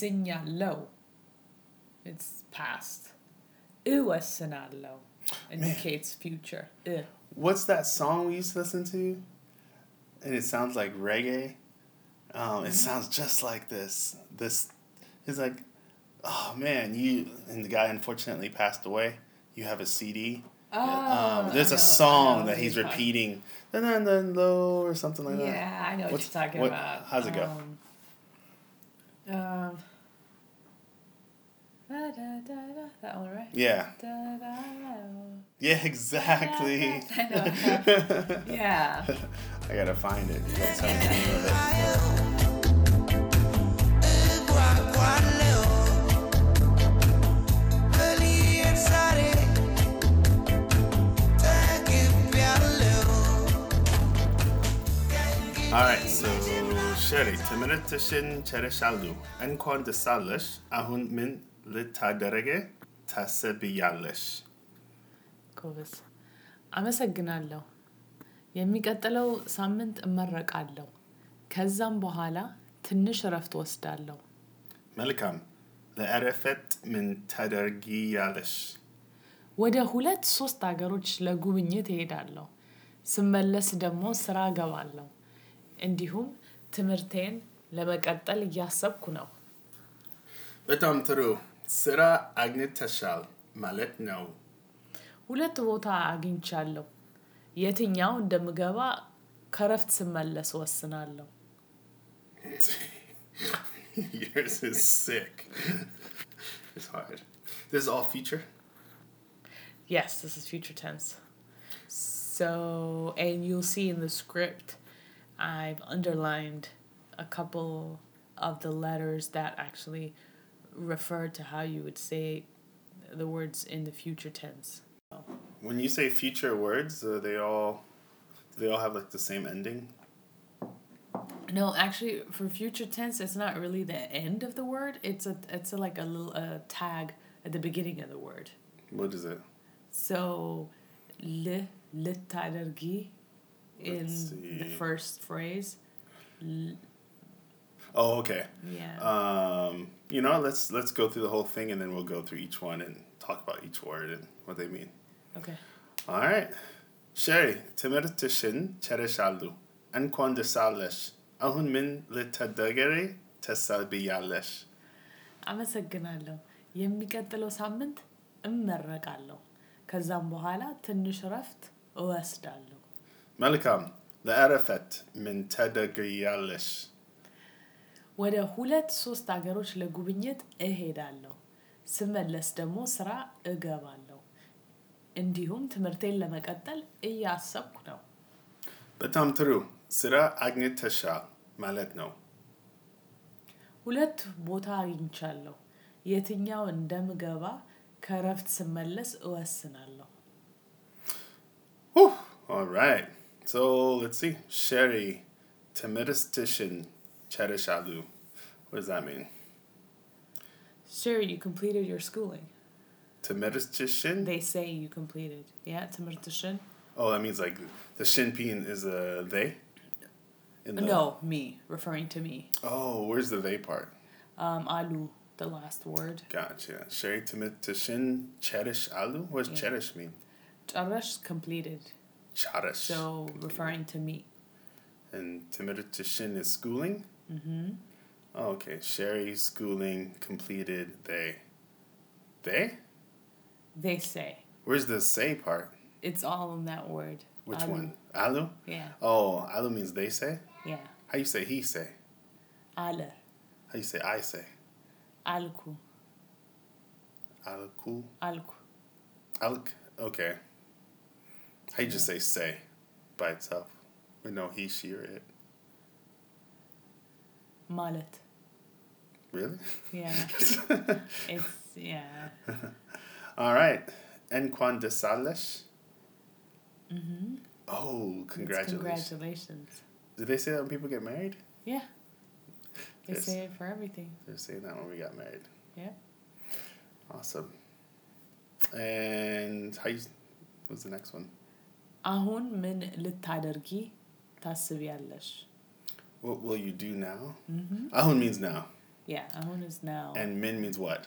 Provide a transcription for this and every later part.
Signalo. It's past. Uasinalo indicates Man. future. Uh. What's that song we used to listen to? And it sounds like reggae. Um, it mm-hmm. sounds just like this. This he's like, oh man, you and the guy unfortunately passed away. You have a CD. Um, oh, um, there's a song that he's repeating, dun, then then low or something like yeah, that. Yeah, I know what What's, you're talking what, about. How's it go? Um, um that one, right? Yeah. Yeah, exactly. yeah. I gotta find it. Alright, so Sherry, 10 minutes to Shin, Cherry Shaldu, and Quan de Salish, Ahun Min ልታደርጊ ታስቢያለሽ? ጎበዝ አመሰግናለሁ የሚቀጥለው ሳምንት እመረቃለሁ ከዛም በኋላ ትንሽ እረፍት ወስዳለሁ መልካም። ለእረፍት ምን ታደርጊያለሽ? ወደ ሁለት ሶስት ሀገሮች ለጉብኝት እሄዳለሁ ስመለስ ደግሞ ስራ እገባለሁ እንዲሁም ትምህርቴን ለመቀጠል እያሰብኩ ነው በጣም ጥሩ። ስራ አግኝተሻል ማለት ነው። ሁለት ቦታ አግኝቻለሁ የትኛው እንደምገባ ከረፍት ስመለስ ወስናለሁ Yours is sick. it's hard. This is all future? Yes, this is future tense. So, and you'll see in the script, I've underlined a couple of the letters that actually refer to how you would say the words in the future tense. When you say future words, uh, they all do they all have like the same ending? No, actually, for future tense, it's not really the end of the word. It's a it's a, like a little uh, tag at the beginning of the word. What is it? So, le litadergi in the first phrase. L- Oh, okay. yeah. Um, you know, let's let's go through the whole thing and then we'll go through each one and talk about each word and what they mean. okay. All right. Sherry, ትምህርትሽን ጨርሻሉ። እንኳን ደስ አለሽ። አሁን ምን ልታደርጊ ታስቢያለሽ? አመሰግናለሁ። የሚቀጥለው ሳምንት እመረቃለሁ። ከዛም በኋላ ትንሽ እረፍት እወስዳለሁ። መልካም። ለእረፍት ምን ታደርጊያለሽ? ወደ ሁለት ሶስት ሀገሮች ለጉብኝት እሄዳለሁ። ስመለስ ደግሞ ስራ እገባለሁ። እንዲሁም ትምህርቴን ለመቀጠል እያሰብኩ ነው። በጣም ጥሩ። ስራ አግኝተሻል ማለት ነው። ሁለት ቦታ አግኝቻለሁ። የትኛው እንደምገባ ከእረፍት ስመለስ እወስናለሁ። Whew. All right. So let's see. Sherry, Cheddar Shalu. What does that mean? Sure, you completed your schooling. To Temertishin? They say you completed. Yeah, to temertishin. Oh, that means like the shinpin is a they? The... No, me, referring to me. Oh, where's the they part? Um, alu, the last word. Gotcha. Sherry temertishin cherish alu? What does yeah. cherish mean? Cherish completed. Cherish. So referring to me. And to temertishin is schooling? Mm-hmm. Oh, okay. Sherry schooling completed they. They? They say. Where's the say part? It's all in that word. Which Alu. one? Alu? Yeah, Oh, alu means they say? yeah. How you say he say? Ale, How you say I say? alku, Alku? alku. Alk? Okay. How you just say say by itself? With no he, she, or it? Malet. Really? Yeah. it's, yeah. All right. እንኳን ደስ አለሽ? Mm-hmm. Oh, It's congratulations. congratulations. Did they say that when people get married? Yeah. They Yes. say it for everything. They're saying that when we got married. Yeah. Awesome. And how you, what's the next one? አሁን ምን ልታደርጊ ታስቢያለሽ? What will you do now? Mm-hmm. Ahun means now. Yeah, Ahun is now. And Min means what?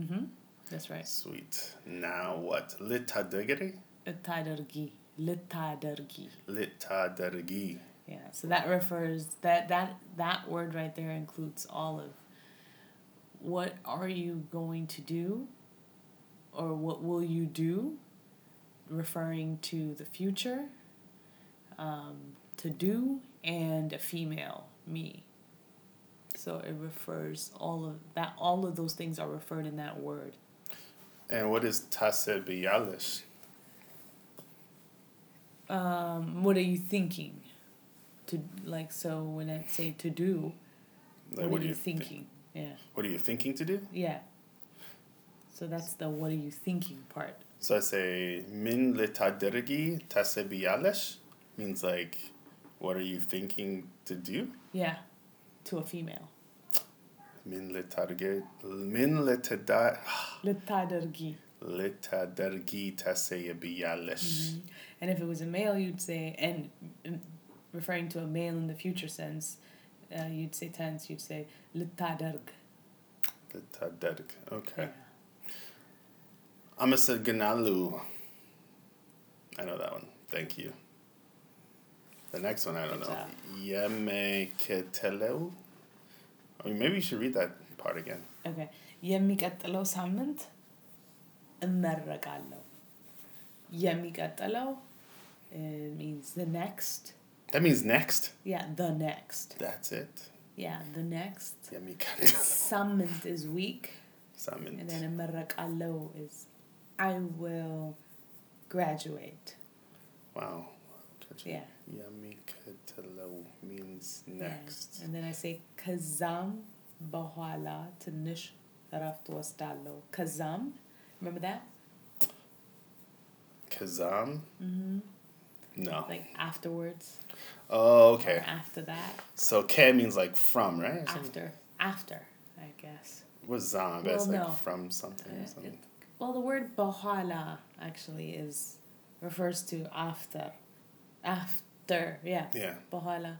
Mm-hmm. That's right. Sweet. Now what? Litadirgi? Litadirgi. Litadirgi. Litadirgi. Yeah, so that refers that that that word right there includes all of what are you going to do or what will you do referring to the future um, to do and a female me so it refers all of that all of those things are referred in that word And what is tasebiyalish? um, what are you thinking to like so when i say to do Like, what, are you thi- thinking yeah what are you thinking to do? Yeah. So that's the what are you thinking part. So I say min litadergi tasebiyalish means like, what are you thinking to do? Yeah. To a female. Min litadergi min litada Litadargi. litadergi tasebiyalish. And if it was a male, you'd say, and referring to a male in the future sense, uh, you'd say tense, you'd say litadarg. Litaderg. Okay. Amasa ganalu. I know that one. Thank you. The next one I don't Good know. job. Yeme keteleu. I mean, maybe you should read that part again. Okay. የሚቀጥለው ሳምንት እመረቃለሁ። የሚቀጥለው uh, means the next. That means next. Yeah, the next. That's it. Yeah, the next. Yeme keteleu. Samint is week. Samint. And then እመረቃለሁ is I will graduate. Wow. Gotcha. Yeah. Yamikatalo means next. And then I say Kazam Bahala Tanish Raftwastalo. Kazam. Remember that? Kazam? Mm-hmm. No. Like afterwards. Oh, okay. After that. So K means like from, right? After. After, I guess. Was zam? Well, no. from something uh, something. It, well, the word bahala actually is refers to after. After yeah. Yeah. Bahala.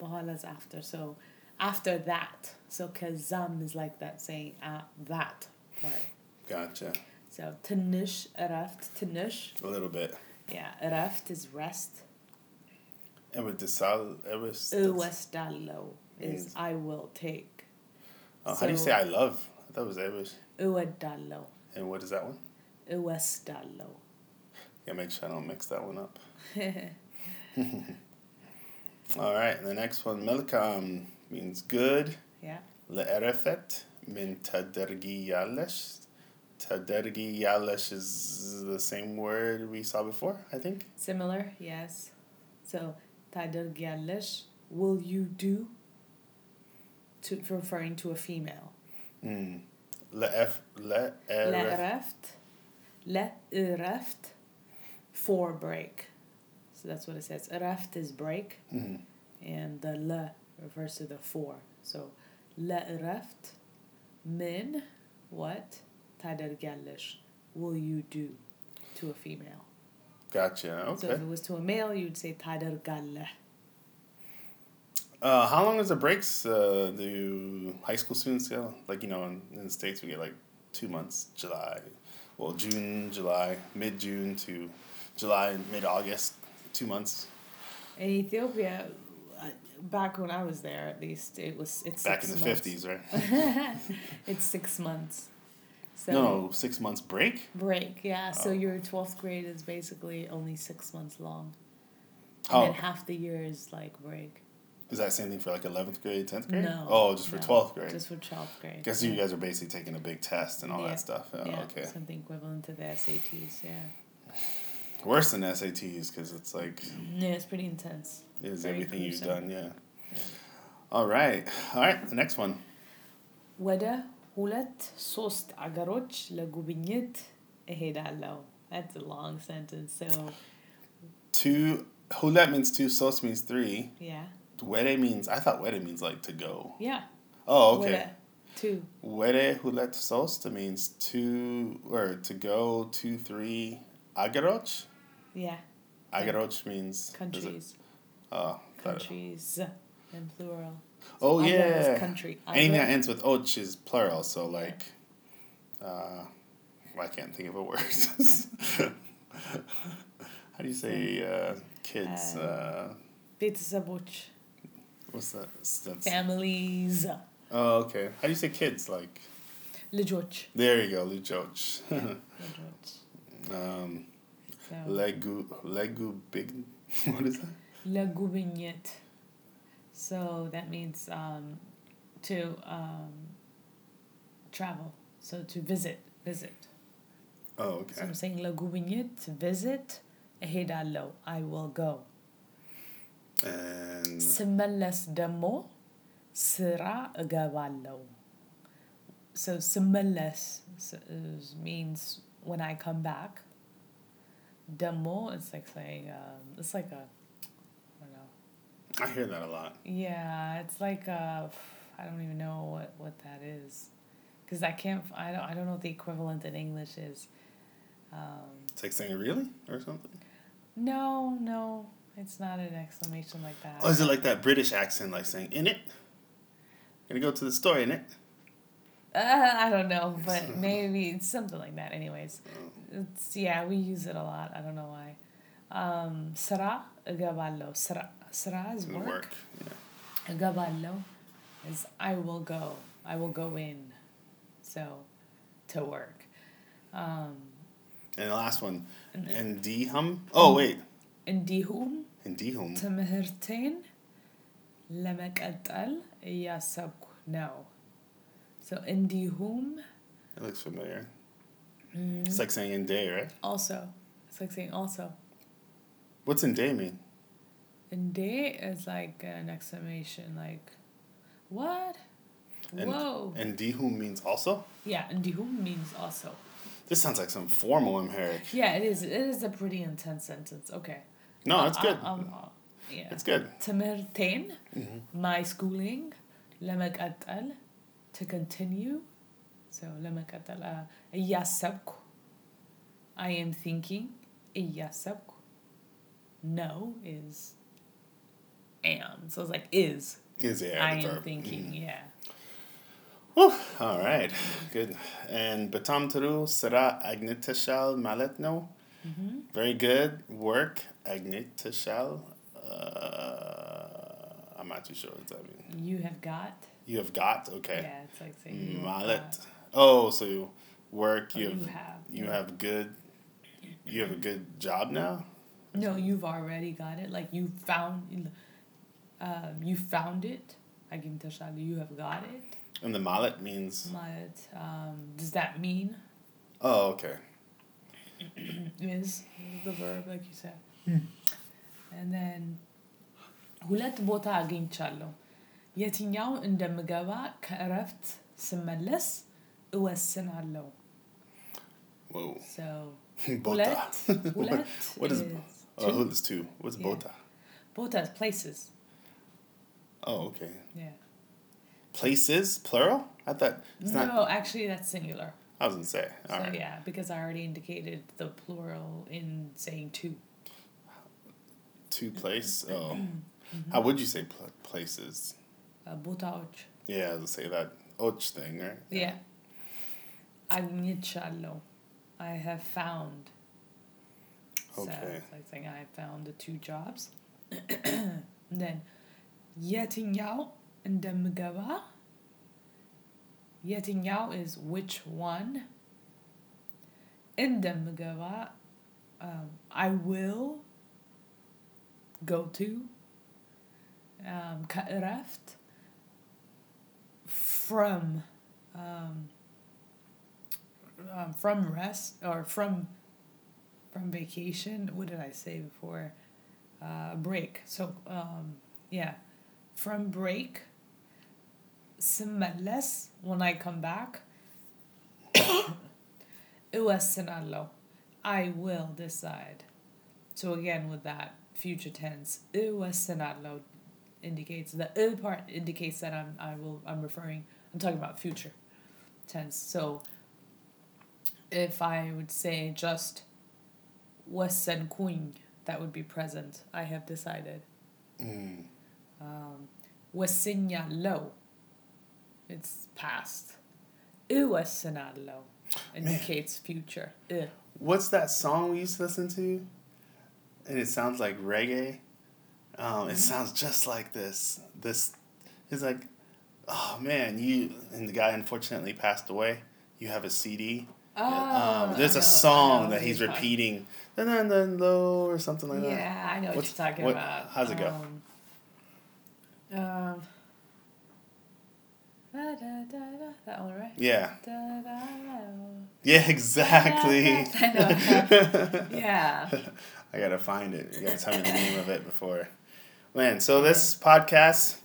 Bahala's after. So after that. So kazam is like that saying uh, that part. Gotcha. So tanish eraft. Tanish. A little bit. Yeah. Eraft is rest. And with the sal, it was. Uwestalo is I will take. Oh, how do you say I love? I thought it was Evish. Uedalo. And what is that one? Uwestalo. Yeah, make sure I don't mix that one up. All right, the next one, Melkam means good. yeah. Le'erefet min tadergi yalesh. Tadergi yalesh is the same word we saw before, I think. Similar, yes. So tadergyalish, will you do? To referring to a female. Mm. Le'ef, le'eref. Le'ereft. Le'ereft. For break. So that's what it says. Ereft is break, Mm. and the le refers to the four. So le'ereft. Min. What? Tadergyalish. Will you do to a female? Gotcha, Okay. So if it was to a male, you'd say tadergalle. Uh, how long is the breaks? Uh, do high school students go? Like you know, in, in the states we get like two months, July, well June, July, mid June to July, mid August, two months. In Ethiopia, uh, back when I was there, at least it was it's Back in the fifties, right? it's six months. So no, no, six months break. break, yeah. So Oh. your twelfth grade is basically only six months long, and Oh, then half the year is like break. is that same thing for like eleventh grade, tenth grade? No, Oh, just for no, twelfth grade. Just for twelfth grade. Guess yeah. you guys are basically taking a big test and all Yeah. that stuff. Oh, yeah, okay. something equivalent to the SATs. Yeah, Worse than SATs because it's like yeah, it's pretty intense. is Very everything you've gruesome. done. Yeah. Yeah. All right. All right. The next one. ወደ ሁለት ሶስት አገሮች ለጉብኝት እሄዳለሁ። That's a long sentence. So Two. Hulet means two. Sos means three. yeah, Wede means I thought wede means like to go. yeah. Oh, okay. ወደ two. Wede hulet sosta means two or to go two three. Agaroch. yeah. Agaroch means countries. Oh, countries in plural. So oh yeah. Country. Anything that ends with och is plural, so like, uh, well, I can't think of a word. How do you say uh, kids? Uh, uh Betesabuch. What's that? That's Families. Oh, okay. How do you say kids? Like. Lejoch. There you go, Lejoch. Yeah, um, so. Legu Legu big. What is that? Legubignit. So that means um, to um, travel. So to visit, visit. Oh, okay. So I'm saying legubignit to visit. Ehidalo, I will go. And. Smelas demo, sira agavalo. So smelas means when I come back Demo. It's like saying, um, it's like a, I don't know. I hear that a lot. Yeah, it's like I I don't even know what, what that is. Because I can't, I don't, I don't know what the equivalent in English is. Um, it's like saying really or something? No, no, it's not an exclamation like that. Oh, is it like that British accent, like saying in it? Gonna go to the store in it? Uh, I don't know, but maybe it's something like that. Anyways, oh it's yeah, we use it a lot. I don't know why. Um, ስራ እገባለሁ. ስራ ስራ is Work. work. Yeah. እገባለሁ is I will go. I will go in. So, to work. Um, And the last one, and then- endihum. Oh wait, እንዲሁም endihum. ትምህርቴን ለመቀጠል እያሰብኩ ነው። So እንዲሁም It looks familiar. Mm. It's like saying in day, right? Also. It's like saying also. What's in day mean? In day is like an exclamation, like, what? And, Whoa. And dihum means also? Yeah, and dihum means also. This sounds like some formal imperative. Yeah, it is. It is a pretty intense sentence. Okay. No, uh, it's good. Uh, um, uh, yeah. It's good. تمرتين, mm-hmm. my schooling, لمقطل, to continue, So ለመቀጠል uh, እያሰብኩ I am thinking እያሰብኩ no is am. So it's like is. Is yeah. I the am verb. thinking, yeah. Whew. All right. Good. And Batam Taru Sara Agnitashal Maletno. hmm Very good work, Agnitashal. Uh, I'm not too sure what that means. You have got. You have got, okay. Yeah, it's like saying you have Malet. got, Oh, so you work, or you you have, have. you yeah. have good, you have a good job now? No, you've already got it. Like you found, um, you found it. I can tell you have got it. And the Malet means, But um, does that mean oh, okay. is the verb like you said? And then ሁለት ቦታ አግኝቻለሁ። የትኛው እንደምገባ ከእረፍት ስመለስ OS Sinalo. Whoa. So, what is, oh, two. What's. Bota? Bota places. Oh, okay. Yeah. Places, plural? I thought it's no, not... actually, that's singular. I was gonna say. All so, right. Yeah, because I already indicated the plural in saying two. Two place. Oh, mm-hmm. how would you say pl- places? Uh, och. Yeah, I was gonna say that och thing, right? Yeah. yeah. አግኝቻለሁ. I have found. So Okay. it's like saying I found the two jobs. and then የትኛው እንደምገባ የትኛው is which one እንደምገባ um, I will go to um, ከእረፍት from um, um, from rest or from from vacation. What did I say before? Uh, break. So um, yeah, from break. less when I come back. I will decide. So again with that future tense, uesinalo indicates the part indicates that I'm I will I'm referring I'm talking about future tense. So if I would say just Western Queen that would be present, I have decided. Mm. Um, Wasinya. It's past. Uwasanalo indicates Man. future. Uh. What's that song we used to listen to? And it sounds like reggae. Um, it mm-hmm. sounds just like this. This is like, oh man, you and the guy unfortunately passed away. You have a CD Oh, um, there's a song that he's repeating, then then then low or something like that. Yeah, I know what What's- you're talking what- about. how's it go? Um, um, da, da, da, da, that one, right? Yeah, Da, da, da. yeah, exactly. I know. Yeah. I gotta find it. You gotta tell me the name of it before. Man, so this podcast,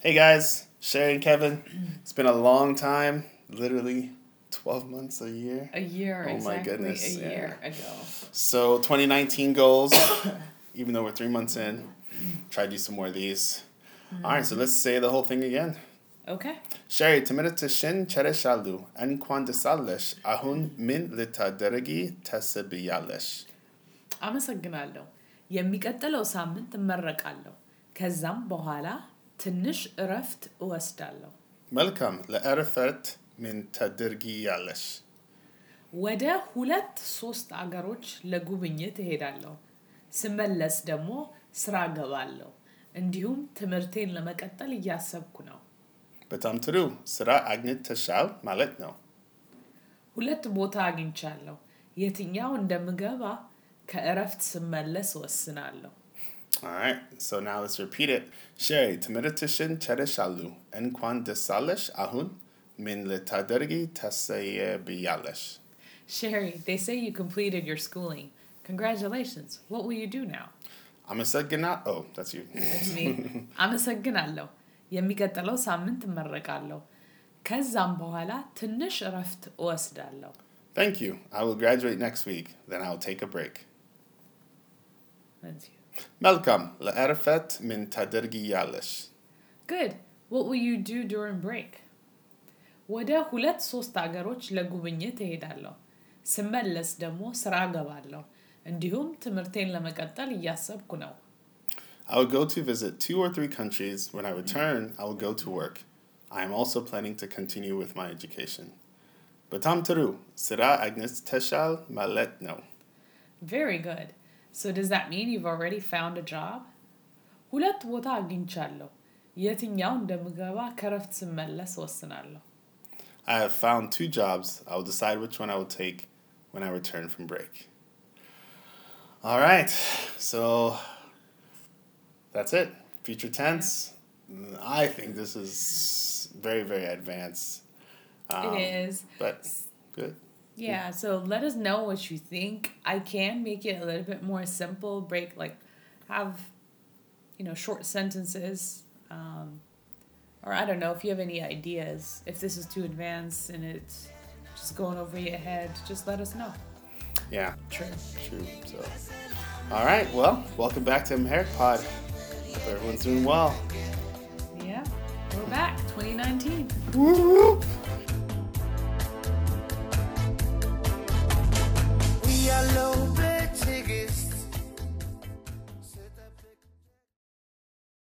hey guys, Sherry and Kevin, it's been a long time, literally 12 months, a year. A year, Oh my exactly goodness, a yeah. year ago. So 2019 goals, even though we're three months in, try to do some more of these. All right, so let's say the whole thing again. Okay. Sherry, ትምህርት ሽን ቸረሻሉ እንኳን ደስ አለሽ። አሁን ምን ልታደርጊ ታስቢያለሽ? አመሰግናለሁ። የሚቀጥለው ሳምንት እመረቃለሁ። ከዛም በኋላ ትንሽ እረፍት እወስዳለሁ። መልካም ለእረፍት ምን ታደርጊያለሽ? ወደ ሁለት ሶስት አገሮች ለጉብኝት እሄዳለሁ። ስመለስ ደግሞ ስራ ገባለሁ። እንዲሁም ትምህርቴን ለመቀጠል እያሰብኩ ነው። በጣም ጥሩ ስራ አግኝተሻል ማለት ነው። ሁለት ቦታ አግኝቻለሁ። የትኛው እንደምገባ ከእረፍት ስመለስ ወስናለሁ። Alright, so now let's repeat it. Sherry, ትምህርትሽን ጨርሻሉ እንኳን ደስ አለሽ። አሁን Eh, Sherry, they say you completed your schooling. Congratulations. What will you do now? አመሰግና- Oh, that's you. እድሜ አመሰግናለሁ የሚቀጥለው ሳምንት እመረቃለሁ ከዛም በኋላ ትንሽ እረፍት እወስዳለሁ Thank you. I will graduate next week. Then I'll take a break. Melkam, لأرفت min tadergi يالش. good what will you do during break ወደ ሁለት ሶስት አገሮች ለጉብኝት እሄዳለሁ። ስመለስ ደግሞ ስራ ገባለሁ። እንዲሁም ትምህርቴን ለመቀጠል እያሰብኩ ነው። I will go to visit two or three countries. When I return, I will go to work. I am also planning to continue with my education. በጣም ጥሩ ስራ አግኝተሻል ማለት ነው። Very good. So does that mean you've already found a job? ሁለት ቦታ አግኝቻለሁ። የትኛው እንደምገባ ከረፍት ስመለስ ወስናለሁ። I have found two jobs. I will decide which one I will take when I return from break. All right, so that's it. Future tense. I think this is very, very advanced. Um, it is. But good. Yeah, so let us know what you think. I can make it a little bit more simple, break like have you know short sentences. Um, or I don't know if you have any ideas, if this is too advanced and it's just going over your head, just let us know. Yeah. True. True. So, all right. Well, welcome back to Merrick Pod. Hope everyone's doing well. Yeah, we're back. 2019. We are low.